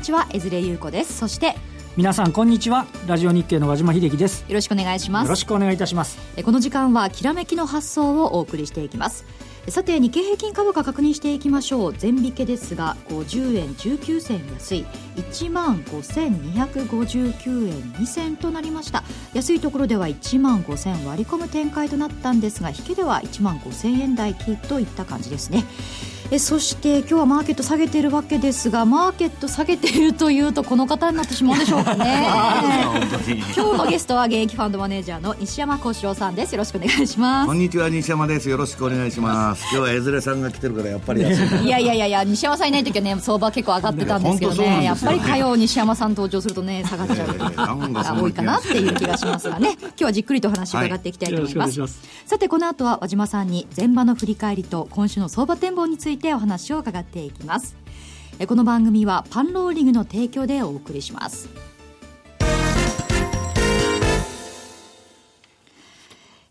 にちは江連優子です。そして皆さんこんにちはラジオ日経の和島秀樹です。よろしくお願いします。よろしくお願いいたします。この時間はきらめきの発想をお送りしていきます。さて日経平均株価確認していきましょう。全引けですが50円19銭安い。1万5259円2銭となりました。安いところでは1万5000割り込む展開となったんですが引けでは1万5000円台といった感じですねえそして今日はマーケット下げているわけですがマーケット下げているというとこの方になってしまうんでしょうかね。今日のゲストは現役ファンドマネージャーの西山幸四郎さんです。よろしくお願いします。こんにちは西山です。よろしくお願いします。今日は江連さんが来てるからやっぱり安いいやいやいやいや西山さんいない時はね相場結構上がってたんですけどね、ね、やっぱり火曜西山さん登場するとね下がっちゃう方多いかなっていう気がしますがね。今日はじっくりとお話伺ってい。きたいと思います。はい、ます。さてこの後は和島さんに前場の振り返りと今週の相場展望についててお話を伺っていきます。この番組はパンローリングの提供でお送りします。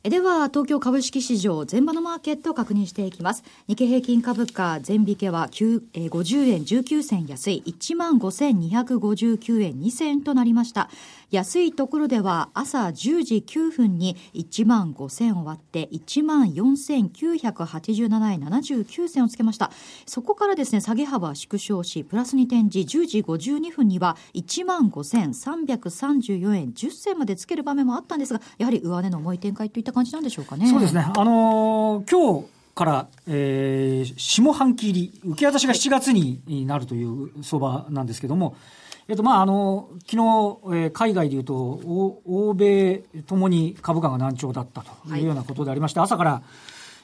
では東京株式市場前場のマーケットを確認していきます。日経平均株価全引けは9え50円19銭安い。1万5259円2銭となりました。安いところでは朝10時9分に1万5000を割って1万4987円79銭をつけました。そこからですね、下げ幅縮小し、プラスに転じ10時52分には1万5334円10銭までつける場面もあったんですが、やはり上値の重い展開といった感じなんでしょうかね。そうですね。あのー、今日、から、えー、下半期入り、受け渡しが7月になるという相場なんですけども、えっと、まあ、あの、昨日、えー、海外でいうと、欧米ともに株価が難聴だったというようなことでありまして、はい、朝から、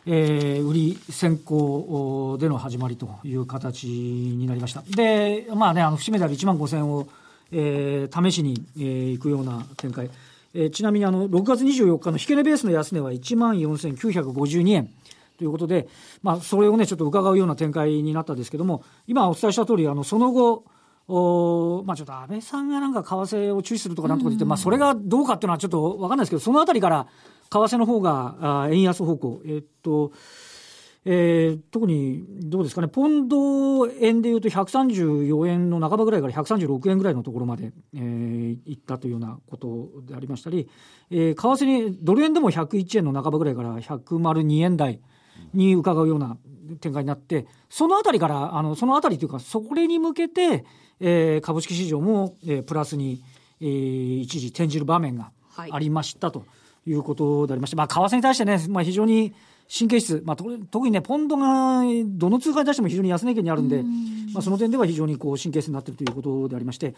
えー、売り先行での始まりという形になりました。で、まあね、あの、節目である1万5000円を、えー、試しに、えー、行くような展開。えー、ちなみにあの、6月24日の引け値ベースの安値は1万4952円。ということで、まあ、それをね、ちょっと伺うような展開になったんですけども、今お伝えした通り、あの、その後、おまあ、ちょっと安倍さんがなんか為替を注視するとかなんとか言って、まあ、それがどうかっていうのはちょっと分かんないですけど、そのあたりから為替の方があ円安方向、えっと、えー、特にどうですかね、ポンド円でいうと134円の半ばぐらいから136円ぐらいのところまで、えー、いったというようなことでありましたり、えー、為替に、ドル円でも101円の半ばぐらいから102円台に伺うような展開になって、そのあたりから、あのそのあたりというか、それに向けて、えー、株式市場も、えー、プラスに、えー、一時転じる場面がありましたということでありまして、はい、まあ、為替に対してね、まあ、非常に神経質、まあ、特にね、ポンドがどの通貨に対しても非常に安値圏にあるんで、ん。まあ、その点では非常にこう神経質になっているということでありまして、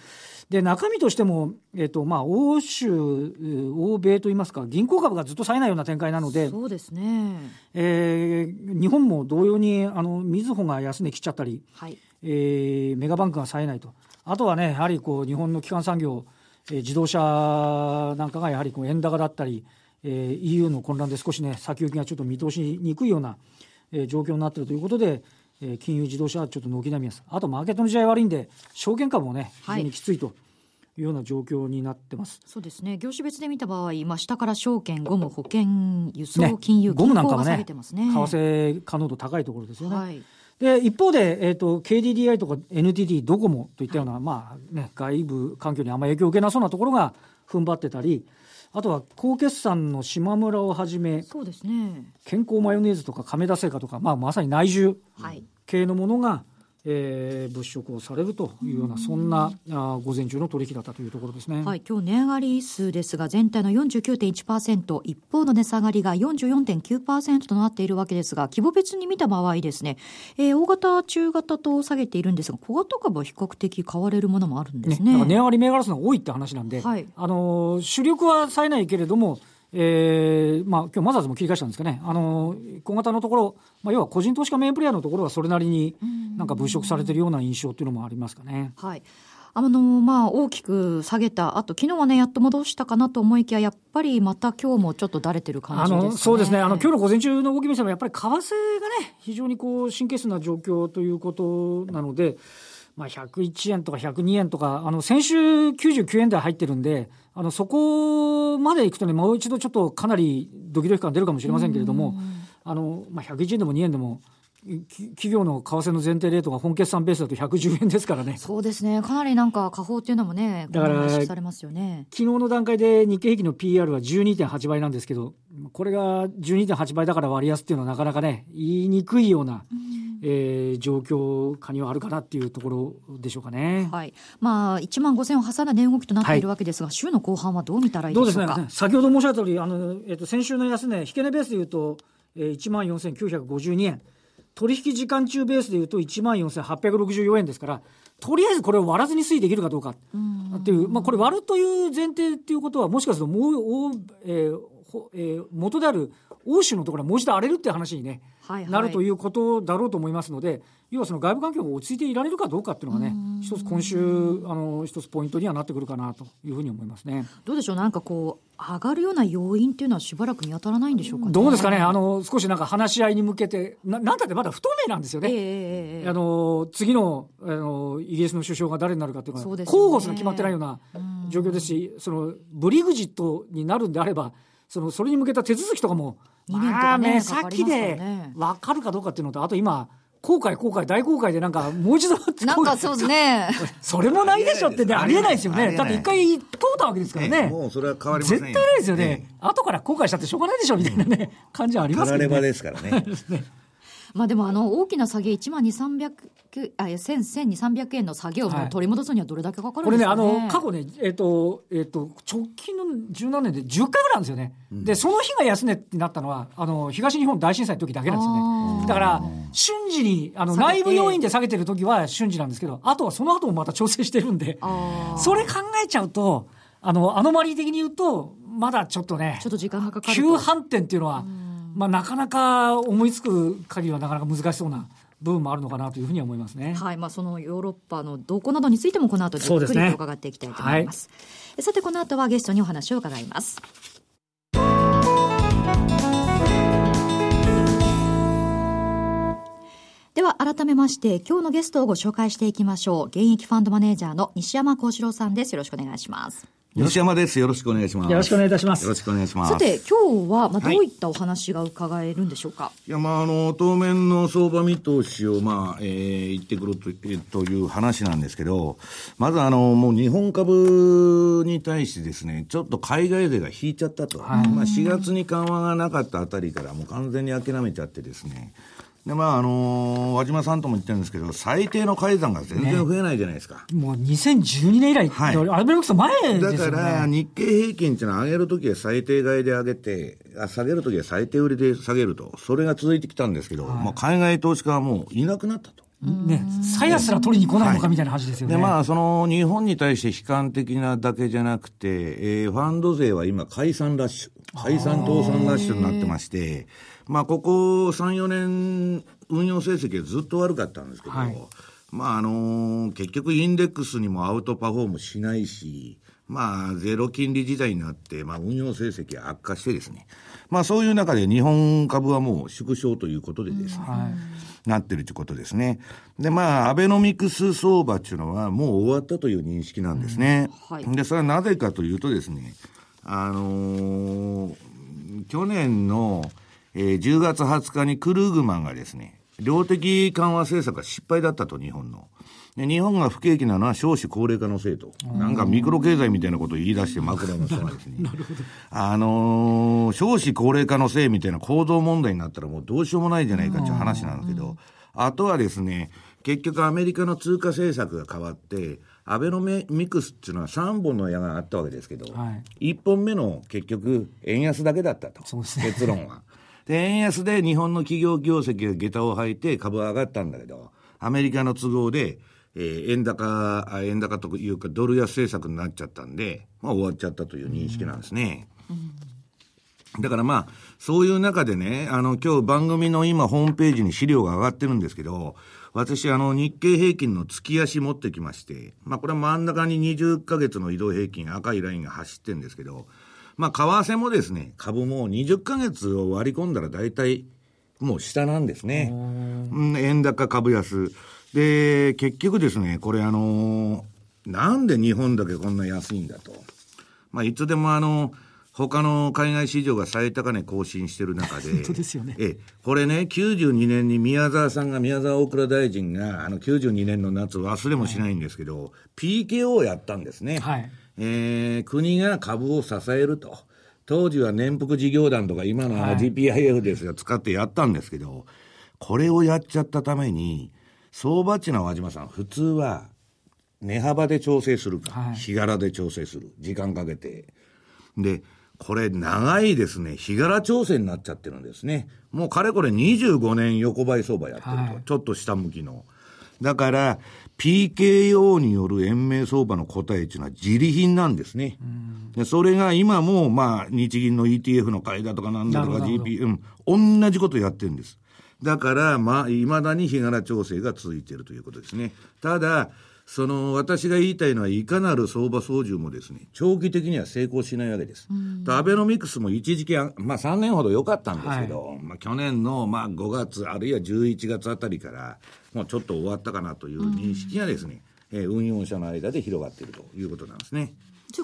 で中身としても、えっとまあ、欧州、欧米といいますか、銀行株がずっと冴えないような展開なので、そうですね。えー、日本も同様にあのみずほが安値切っちゃったり、はい。えー、メガバンクが冴えないと。あとはね、やはりこう日本の基幹産業、えー、自動車なんかがやはりこう円高だったり、えー、EU の混乱で少しね、先行きがちょっと見通しにくいような、えー、状況になっているということで、えー、金融自動車はちょっと軒並みます。あとマーケットの時代悪いんで、証券株もね、非常にきついと。いうような状況になってます。そうですね。業種別で見た場合、まあ下から証券、ゴム、保険、輸送、金融、ね、ゴムなんかはね、為替可能度高いところですよね。はいで、一方で、えっ、ー、と、KDDI とか NTT、ドコモといったような、はい、まあね、外部環境にあんまり影響を受けなそうなところが踏ん張ってたり、あとは高決算の島村をはじめ、そうですね。健康マヨネーズとか亀田製菓とか、まあまさに内需系のものが、えー、物色をされるというような、そんなあ午前中の取引だったというところですね。はい、今日値上がり数ですが、全体の49.1%、一方の値下がりが44.9%となっているわけですが、規模別に見た場合ですね、えー、大型、中型と下げているんですが、小型株は比較的買われるものもあるんですね。ね値上がり銘柄数が多いって話なんで、はい、あの主力は冴えないけれども、えー、まあ、今日マザーズも切り返したんですかね、あの、小型のところ、まあ、要は個人投資家メインプレイヤーのところはそれなりになんか物色されてるような印象っていうのもありますかね。はい。あの、まあ、大きく下げた後、昨日はね、やっと戻したかなと思いきや、やっぱりまた今日もちょっとだれてる感じです、ね、あの、そうですね。あの、今日の午前中の動き見せも、やっぱり為替がね、非常にこう、神経質な状況ということなので、まあ、101円とか102円とか、あの、先週99円台入ってるんで、あの、そこまで行くとね、もう一度ちょっとかなりドキドキ感出るかもしれませんけれども、あの、まあ、101円でも2円でも、企業の為替の前提レートが本決算ベースだと110円ですからね。そうですね。かなりなんか、下方っていうのもね、だからされますよね。昨日の段階で日経平均の PR は12.8倍なんですけど、これが12.8倍だから割安っていうのはなかなかね、言いにくいような、えー状況下にはあるかなっていうところでしょうかね。はい。まあ、1万5000円を挟んだ値動きとなっているわけですが、週の後半はどう見たらいいでどうですしょうか。ね、先ほど申し上げた通り、あのえっと先週の安値、引け値ベースでいうと、えー、1万4952円、取引時間中ベースでいうと1万4864円ですから、とりあえずこれを割らずに推移できるかどうかっていう、まあ、これ、割るという前提っていうことは、もしかするともう、おえーほえー元である欧州のところはもう一度荒れるっていう話に、ねはいはいなるということだろうと思いますので、要はその外部環境が落ち着いていられるかどうかっていうのがね、一つ今週、あの一つポイントにはなってくるかなというふうに思いますね。どうでしょう？なんかこう、上がるような要因っていうのはしばらく見当たらないんでしょうかね。どうですかね、あの少しなんか話し合いに向けて、ななんだってまだ不透明なんですよね。ええええええ。あの次のあのイギリスの首相が誰になるかっていうのは、候補すら決まってないような状況ですし、そのブリグジットになるんであれば、そのそれに向けた手続きとかも、二年とまあかね目かか先でね分かるかどうかっていうのと、あと今、後悔、後悔、大後悔で、なんかもう一度、なんかそうですね。それもないでしょってね、ありえないですよね、だって一回通ったわけですからね。もうそれは変わりません絶対ないですよね、後から後悔したってしょうがないでしょみたいなね、感じはありますけどね。ですからね。まあでもあの大きな下げ1万2300あ1000 1200円の下げをもう取り戻すにはどれだけかかるこれね、あんですかね。の、過去ね、えっ、と、えっ、と、直近の十何年で10回ぐらいなんですよね。で、その日が安値ってなったのは、あの、東日本大震災の時だけなんですよあーね。だから、瞬時に、あの、内部要因で下げてる時は瞬時なんですけど、あとはその後もまた調整してるんで、あーそれ考えちゃうと、あの、アノマリー的に言うと、まだちょっとねちょっ、と時間がかかると。急反転っていうのは、まあ、なかなか思いつく限りはなかなか難しそうな部分もあるのかなというふうには思いますね。はい、まあ、そのヨーロッパの動向などについてもこの後じっくりと伺っていきたいと思います。さて、この後はゲストにお話を伺います。では改めまして今日のゲストをご紹介していきましょう現役ファンドマネージャーの西山幸四郎さんですよろしくお願いします西山です。よろしくお願いします。よろしくお願いいたしますよろしくお願いします。さて今日はまあはいどういったお話が伺えるんでしょうか、いや、まあ、あの、当面の相場見通しを、まあ、えー言ってくるとえーという話なんですけど、まず、あの、もう日本株に対してですね、ちょっと海外勢が引いちゃったと。まあ、4月に緩和がなかったあたりから、もう完全に諦めちゃってですね、で、まあ、あの和島さんとも言ってるんですけど、最低の改ざんが全然増えないじゃないですか。もう2012年以来、はいアルベルクス前ですよだね。から、日経平均っていうのは上げるときは最低買いで上げて、あ下げるときは最低売りで下げると。それが続いてきたんですけど、まあ、海外投資家はもういなくなったと。ね、さやすら取りに来ないのかみたいな話ですよね。で、まあ、その、日本に対して悲観的なだけじゃなくて、えーファンド勢は今、解散ラッシュ、解散倒産ラッシュになってまして、まあ、ここ3、4年、運用成績はずっと悪かったんですけど、はい。まあ、あのー結局インデックスにもアウトパフォームしないし、まあ、ゼロ金利時代になって、まあ、運用成績が悪化してですね、まあ、そういう中で日本株はもう縮小ということでですね、はい。なってるということですね。で、まあ、アベノミクス相場っていうのはもう終わったという認識なんですね。はいで、それはなぜかというとですね、あのー去年の、えー10月20日にクルーグマンがですね、量的緩和政策が失敗だったと、日本の。で日本が不景気なのは少子高齢化のせいと。なんかミクロ経済みたいなことを言い出して、マクロの人がですね。あのー少子高齢化のせいみたいな構造問題になったらもうどうしようもないじゃないかっていう話なんですけど、あとはですね、結局アメリカの通貨政策が変わって、アベノミクスっていうのは3本の矢があったわけですけど、は1本目の結局円安だけだったと。ね結論は。で、円安で日本の企業業績が下駄を履いて株は上がったんだけど、アメリカの都合で、えー円高、あ円高というかドル安政策になっちゃったんで、まあ終わっちゃったという認識なんですね。だからまあ、そういう中でね、あの、今日番組の今ホームページに資料が上がってるんですけど、私、あの、日経平均の月足持ってきまして、まあこれ真ん中に20ヶ月の移動平均赤いラインが走ってるんですけど、まあ為替もですね、株も20ヶ月を割り込んだら大体もう下なんですね。うん円高株安。で、結局ですね、これあのなんで日本だけこんな安いんだと。まあ、いつでもあの、他の海外市場が最高値更新してる中で。本当ですよね。ええ、これね、92年に宮沢さんが、宮沢大蔵大臣が、あの、92年の夏忘れもしないんですけど、はい、PKO をやったんですね。はい。えー、国が株を支えると。当時は年福事業団とか今の GPIF ですが使ってやったんですけど、これをやっちゃったために、相場値の和島さん、普通は値幅で調整するか、はい、日柄で調整する。時間かけて。で、これ長いですね、日柄調整になっちゃってるんですね。もうかれこれ25年横ばい相場やってると。はい、ちょっと下向きの。だから、PKO による延命相場の答えっていうのは自利品なんですね。でそれが今も、まあ、日銀の ETF の買いだとかなんだとか GP、うん、同じことやってるんです。だから、まあ、未だに日柄調整が続いているということですね。ただ、その私が言いたいのは、いかなる相場操縦もですね、長期的には成功しないわけです。アベノミクスも一時期、まあ3年ほど良かったんですけど、はい、まあ去年のまあ5月、あるいは11月あたりから、もうちょっと終わったかなという認識がですね、えー、運用者の間で広がっているということなんですね。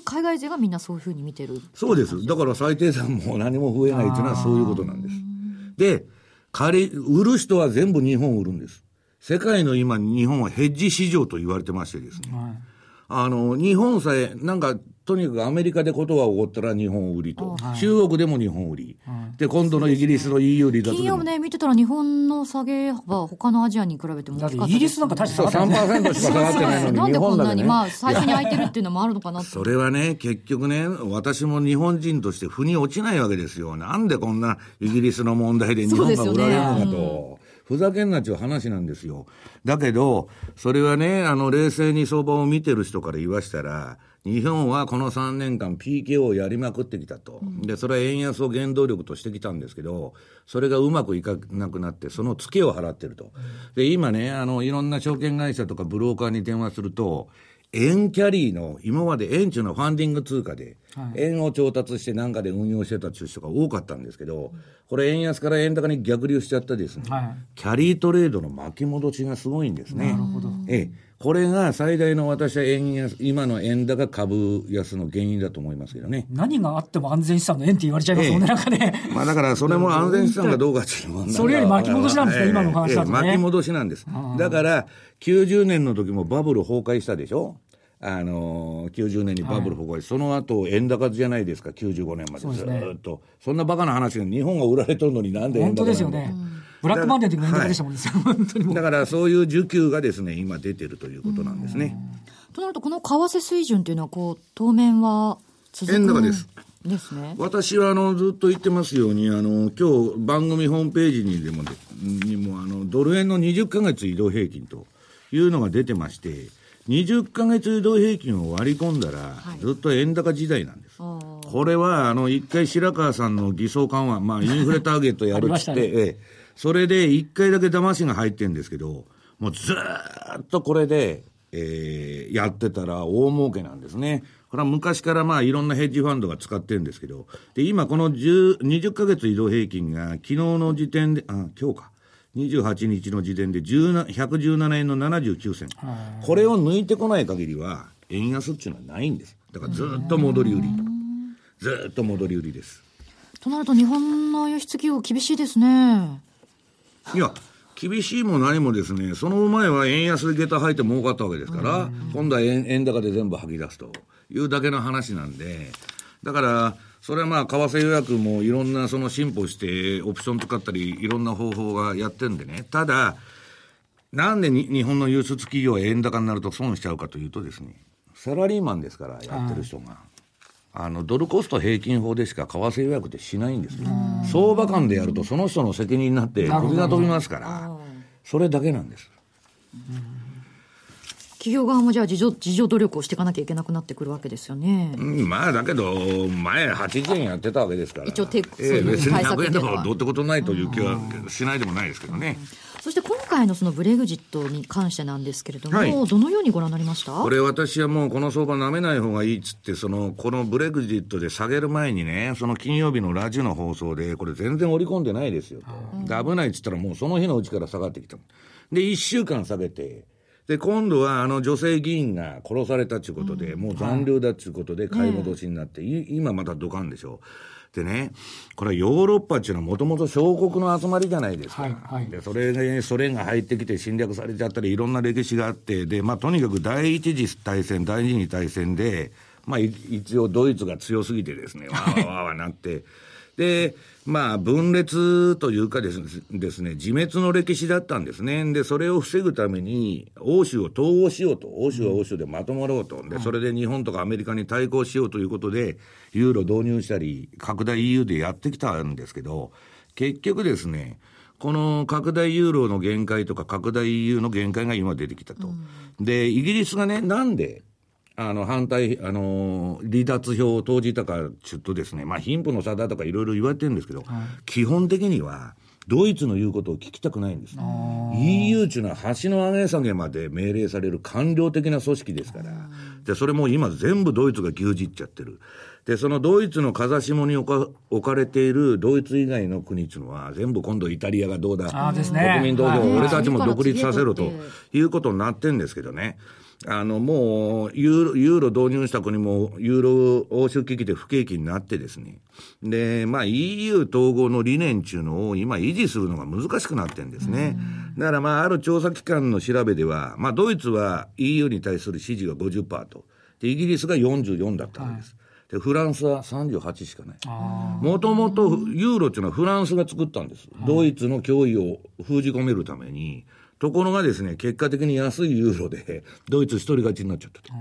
海外勢がみんなそういうふうに見てるそうです。だから最低算も何も増えないというのはそういうことなんです。で、借り、売る人は全部日本売るんです。世界の今、日本はヘッジ市場と言われてましてですね。はい、あの、日本さえ、なんか、とにかくアメリカでことが起こったら日本売りと、はい、中国でも日本売り、はい、で、今度のイギリスの EU 離脱金曜ね、見てたら日本の下げ幅、他のアジアに比べても大きかったイギリスなんか確か3%しか下がってないのに、なんでこんなに、まあ、最初に空いてるっていうのもあるのかなそれはね、結局ね、私も日本人として腑に落ちないわけですよ。なんでこんなイギリスの問題で日本が売られるのかと。ふざけんなっちゅう話なんですよ。だけど、それはね、あの、冷静に相場を見てる人から言わしたら、日本はこの3年間 PKO をやりまくってきたと。で、それは円安を原動力としてきたんですけど、それがうまくいかなくなって、そのツケを払ってると。で、今ね、あの、いろんな証券会社とかブローカーに電話すると、円キャリーの、今まで円中のファンディング通貨で、円を調達してなんかで運用してたっていう人が多かったんですけど、これ円安から円高に逆流しちゃったですね、はい、キャリートレードの巻き戻しがすごいんですね。なるほど。ええ。これが最大の私は円安、今の円高株安の原因だと思いますけどね。何があっても安全資産の円って言われちゃいますもんね、ええ、なんかね。まあだからそれも安全資産かどうかっていうのは。それより巻き戻しなんですね、今の話だと、ね、巻き戻しなんです。だから、90年の時もバブル崩壊したでしょ？あの90年にバブル崩壊、はい、その後円高じゃないですか、95年まで。ずっと、そ、ね,、んなバカな話が日本が売られとるのになんで円高なんですよね。ブラックマンデーの時も円高でしたもんね、はい、本当にだからそういう需給がですね、今出てるということなんですね。となると、この為替水準というのは、こう、当面は続く円高です。ですね、私はあのずっと言ってますように、あの今日番組ホームページにでもにもあのドル円の20か月移動平均というのが出てまして、20か月移動平均を割り込んだら、はい、ずっと円高時代なんです。これは、あの、一回白川さんの偽装緩和、まあ、インフレターゲットやるっつって、ね、ええ、それで一回だけ騙しが入ってるんですけど、もうずっとこれで、えー、やってたら大儲けなんですね。これは昔からまあいろんなヘッジファンドが使ってるんですけど、で、今この10 20ヶ月移動平均が昨日の時点で、あ、今日か。28日の時点で117円の79銭。これを抜いてこない限りは、円安っていうのはないんです。だからずっと戻り売り。ずっと戻り売りです。となると日本の輸出企業厳しいですね。いや、厳しいも何もですね、その前は円安で下駄履いて儲かったわけですから、今度は円円高で全部吐き出すというだけの話なんで、だから、それはまあ、為替予約もいろんなその進歩して、オプション使ったり、いろんな方法がやってるんでね。ただ、なんで日本の輸出企業は円高になると損しちゃうかというとですね、サラリーマンですから、やってる人が。あの、ドルコスト平均法でしか為替予約ってしないんですよ。相場間でやるとその人の責任になって首が飛びますから、それだけなんです。企業側もじゃあ自助、自助努力をしていかなきゃいけなくなってくるわけですよね。うん、まあ、だけど、前80円やってたわけですから。一応、テえー、別に100円でもどうってことないという気はしないでもないですけどね。そして今回のそのブレグジットに関してなんですけれども、はい、どのようにご覧になりました？これ、私はもうこの相場なめない方がいいっつって、そのこのブレグジットで下げる前にね、その金曜日のラジオの放送で、これ全然織り込んでないですよと、危ないっつったら、もうその日のうちから下がってきた。で、1週間下げて、で、今度はあの女性議員が殺されたっていうことで、もう残留だっていうことで買い戻しになって、い今またドカンでしょ。でね、これはヨーロッパっていうのはもともと小国の集まりじゃないですか。はいはいで、それが、ソ連が入ってきて侵略されちゃったり、いろんな歴史があって、で、まあ、とにかく第一次大戦、第二次大戦で、まあ、い一応ドイツが強すぎてですね、わーわーわーなって、で、まあ、分裂というかですですね、自滅の歴史だったんですね。で、それを防ぐために、欧州を統合しようと。欧州は欧州でまとまろうと。で、それで日本とかアメリカに対抗しようということで、ユーロ導入したり、拡大 EU でやってきたんですけど、結局ですね、この拡大ユーロの限界とか拡大 EU の限界が今出てきたと。で、イギリスがね、なんで、あの、反対、あの、離脱票を投じたか、ちょっとですね、まあ、貧富の差だとかいろいろ言われてるんですけど、基本的には、ドイツの言うことを聞きたくないんです。EU っていうのは橋の上げ下げまで命令される官僚的な組織ですから、で、それも今全部ドイツが牛耳っちゃってる。で、そのドイツの風下に置か置かれているドイツ以外の国っていうのは、全部今度イタリアがどうだ、ね。国民投票俺たちも独立させろということになってんですけどね。あの、もう、ユーロ、ユーロ導入した国も、ユーロ欧州危機で不景気になってですね。で、まあ EU 統合の理念っていうのを今維持するのが難しくなってるんですね。だからまあ、ある調査機関の調べでは、まあドイツは EU に対する支持が50%と。で、イギリスが44だったわけです。で、フランスは38しかない。もともとユーロっていうのはフランスが作ったんです。ドイツの脅威を封じ込めるために。ところがですね、結果的に安いユーロで、ドイツ一人勝ちになっちゃったと。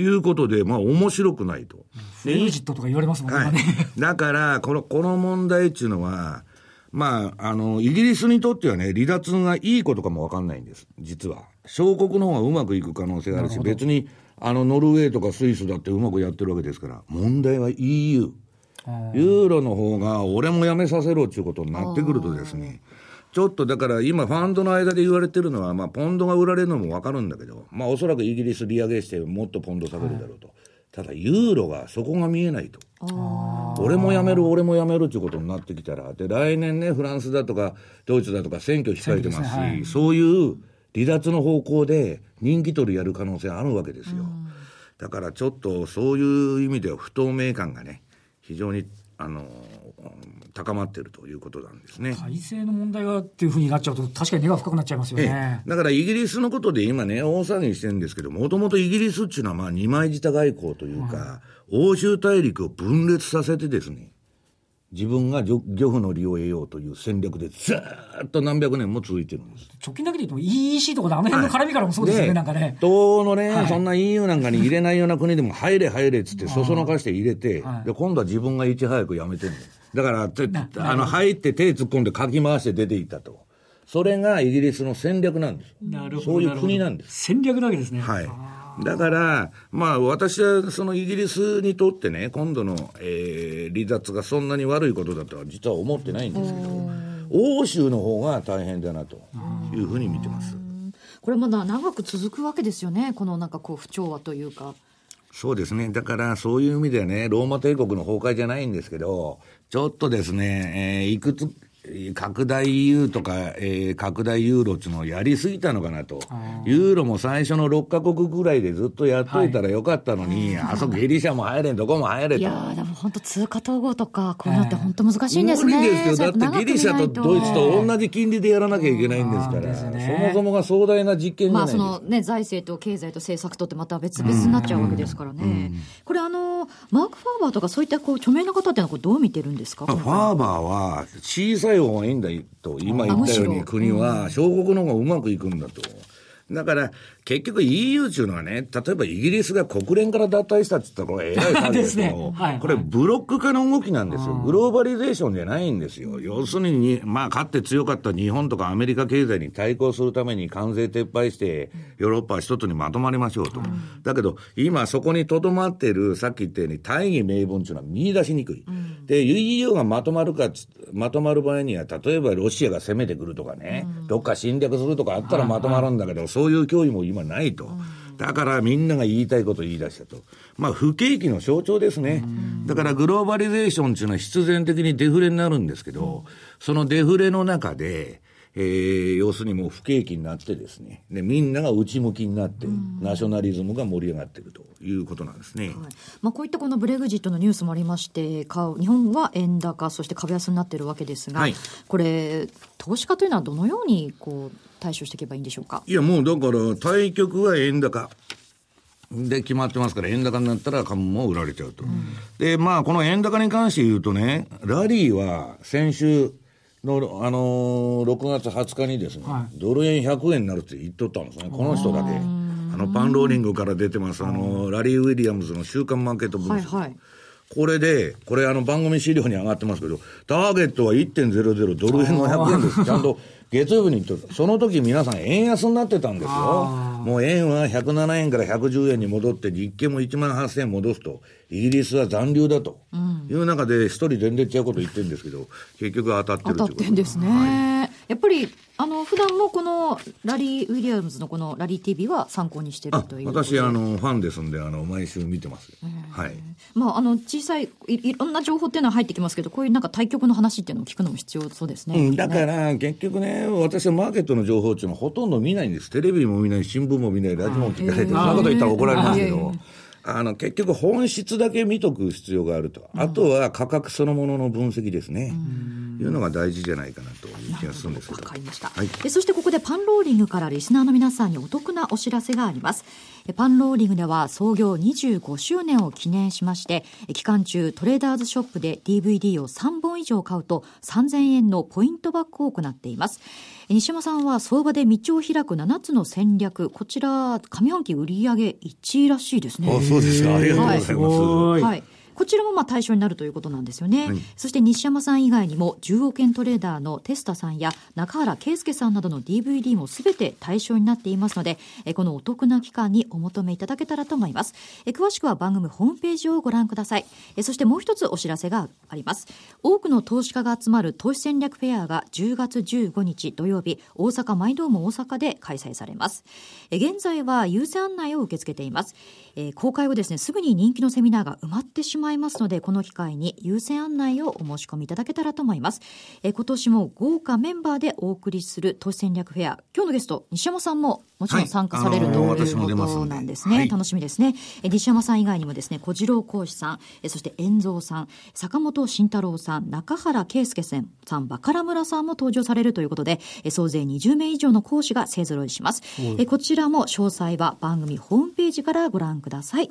いうことで、まあ面白くないと。フレグジットとか言われますもんね、はい。だから、この、この問題っていうのは、まあ、あの、イギリスにとってはね、離脱がいいことかもわかんないんです、実は。小国の方がうまくいく可能性があるし、別に、あの、ノルウェーとかスイスだってうまくやってるわけですから、問題は EU。ユーロの方が俺もやめさせろっていうことになってくるとですね、ちょっとだから今ファンドの間で言われてるのは、まあポンドが売られるのもわかるんだけど、まあおそらくイギリス利上げしてもっとポンド下げるだろうと。ただユーロがそこが見えないと。俺も辞める、俺も辞めるっていうことになってきたら、で、来年ね、フランスだとか、ドイツだとか選挙控えてますし、はいそういう離脱の方向で人気取りやる可能性あるわけですよ。だからちょっとそういう意味では不透明感がね、非常に、あの、高まっているということなんですね。体制の問題がっていうふうになっちゃうと、確かに根が深くなっちゃいますよえねえ。だからイギリスのことで今ね、大騒ぎしてるんですけど、もともとイギリスっていうのはまあ二枚舌外交というか、欧州大陸を分裂させてですね、自分が漁漁夫の利を得ようという戦略でずーっと何百年も続いてるんです。直近だけで言っても EEC とかであの辺の絡みからもそうですよね、なんかね。東欧のね、はいそんな EU なんかに入れないような国でも入れ入れっつってそそのかして入れて、はいで、今度は自分がいち早く辞めてるだからあの、入って手突っ込んでかき回して出ていったと。それがイギリスの戦略なんです。なるほど。そういう国なんです。戦略なわけですね。はい。だから、まあ私はそのイギリスにとってね、今度の、えー離脱がそんなに悪いことだとは実は思ってないんですけど、欧州の方が大変だなというふうに見てます。これまだ長く続くわけですよね、このなんかこう不調和というか。そうですね。だから、そういう意味ではね、ローマ帝国の崩壊じゃないんですけど、ちょっとですね、えーいくつ、拡大 EU とか、えー拡大ユーロっていうのをやりすぎたのかなと。ユーロも最初の6カ国ぐらいでずっとやっといたらよかったのに、あそこギリシャも入れん、どこも入れと。いやーでも本当通貨統合とかこういうのって本当難しいんですね。無理ですよ。だってギリシャとドイツと同じ金利でやらなきゃいけないんですから、そねそもそもが壮大な実験じゃまあ。そのね、財政と経済と政策とってまた別々になっちゃうわけですからね。これあの、マーク・ファーバーとかそういったこう著名な方ってのはこうどう見てるんですか？まあ、ファーバーは小さい方がいいんだと、今言ったように国は小国の方がうまくいくんだと。だから、結局 EU っていうのはね、例えばイギリスが国連から脱退したって言ったらこれ偉い 話ですけどね。はい。これブロック化の動きなんですよ。グローバリゼーションじゃないんですよ。要するに、まあ、かって強かった日本とかアメリカ経済に対抗するために関税撤廃して、ヨーロッパは一つにまとまりましょうと。だけど、今そこにとどまっている、さっき言ったように大義名分っていうのは見出しにくい。で、EU がまとまるかつ、まとまる場合には、例えばロシアが攻めてくるとかね、どっか侵略するとかあったらまとまるんだけど、そういう脅威も今ないと。だからみんなが言いたいことを言い出したと。まあ不景気の象徴ですね。だからグローバリゼーションっていうのは必然的にデフレになるんですけど、そのデフレの中で、えー、要するにもう不景気になってですね、でみんなが内向きになって、ナショナリズムが盛り上がっているということなんですね。はい、まあ、こういったこのブレグジットのニュースもありまして、日本は円高、そして株安になっているわけですが、はい、これ、投資家というのはどのようにこう対処していけばいいんでしょうか？いや、もうだから、対局は円高。で、決まってますから、円高になったら株も売られちゃうと。うん、で、まあ、この円高に関して言うとね、ラリーは先週、の、あのー、6月20日にですね、はい、ドル円100円になるって言っとったんですね、この人だけ。あの、パンローリングから出てます、あの、ラリー・ウィリアムズの週刊マーケット分析。はいはいこれで、これあの番組資料に上がってますけど、ターゲットは1.00ドル円の100円です。ちゃんと月曜日に言ってその時皆さん円安になってたんですよ。もう円は107円から110円に戻って、日経も1万8000円戻すと、イギリスは残留だと。いう中で、一人全然違うこと言ってるんですけど、結局当たってる当たってんですね。はい、やっぱりあの普段もこのラリー・ウィリアムズのこのラリー TV は参考にしてるという私あのファンですんであの毎週見てます、はい。まあ、あの小さいいろんな情報っていうのは入ってきますけどこういうなんか対局の話っていうのを聞くのも必要そうですね、うん、だから結局ね私はマーケットの情報っていうのはほとんど見ないんです。テレビも見ない新聞も見ないラジオも聞かないそんなこと言ったら怒られますけど。あの、結局本質だけ見とく必要があると。あとは価格そのものの分析ですね。いうのが大事じゃないかなという気がするんですけど。わかりました、はい、そしてここでパンローリングからリスナーの皆さんにお得なお知らせがあります。パンローリングでは創業25周年を記念しまして、期間中トレーダーズショップで DVD を3本以上買うと3000円のポイントバックを行っています。西山さんは相場で道を開く7つの戦略、こちら上半期売上1位らしいですね。あそうですか。ありがとうございます。はい、はいこちらもまあ対象になるということなんですよね。はい、そして西山さん以外にも10億円トレーダーのテスタさんや中原圭介さんなどの DVD もすべて対象になっていますので、このお得な期間にお求めいただけたらと思います。詳しくは番組ホームページをご覧ください。そしてもう一つお知らせがあります。多くの投資家が集まる投資戦略フェアが10月15日土曜日、大阪マイドーム大阪で開催されます。現在は優先案内を受け付けています。公開後ですね、すぐに人気のセミナーが埋まってしまいますので、この機会に優先案内をお申し込みいただけたらと思います。え今年も豪華メンバーでお送りする投資戦略フェア、今日のゲスト、西山さんももちろん参加される、はい、ということなんですね。はい、楽しみですね。え西山さん以外にもですね、小次郎講師さん、えそして遠蔵さん、坂本慎太郎さん、中原圭介さん、バカラ村さんも登場されるということで、え総勢20名以上の講師が勢ぞろいします。えこちらも詳細は番組ホームページからご覧ください。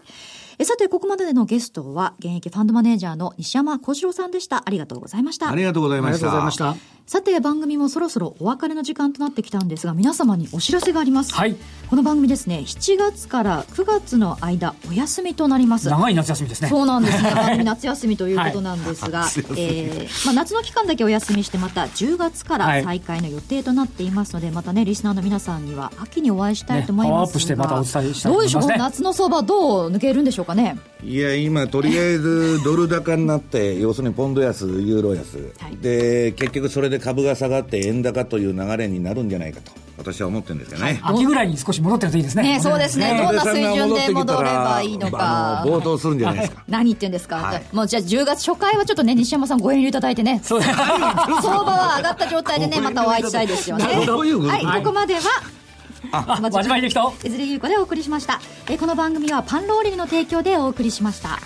えさて、ここまでのゲストは、現役ファンドマネージャーの西山幸四郎さんでした。ありがとうございました。ありがとうございました。さて、番組もそろそろお別れの時間となってきたんですが、皆様にお知らせがあります。はい。この番組ですね、7月から9月の間、お休みとなります。長い夏休みですね。そうなんですね。番組夏休みということなんですが、はい、えー、まあ、夏の期間だけお休みして、また10月から再開の予定となっていますので、はい、またね、リスナーの皆さんには秋にお会いしたいと思いますが、ね、パワーアップしてまたお伝えしたいと思います、ね、どうでしょう、夏の相場どう抜けるんでしょうかね？いや、今、とりあえずドル高になって、要するにポンド安、ユーロ安、はい、で結局それで株が下がって、円高という流れになるんじゃないかと。私は思ってるんですけどね、はい、秋ぐらいに少し戻ってるといいですね。ねそうですね。どんな水準で戻ればいいのか。冒頭するんじゃないですか。何言ってんですか？はい、もうじゃあ10月初回はちょっとね西山さんご遠慮いただいてね。そう 相場は上がった状態でねまたお会いしたいですよね。はい、ここまでは。あ、真面目にできた。江連優子でお送りしました。えこの番組はパンローリングの提供でお送りしました。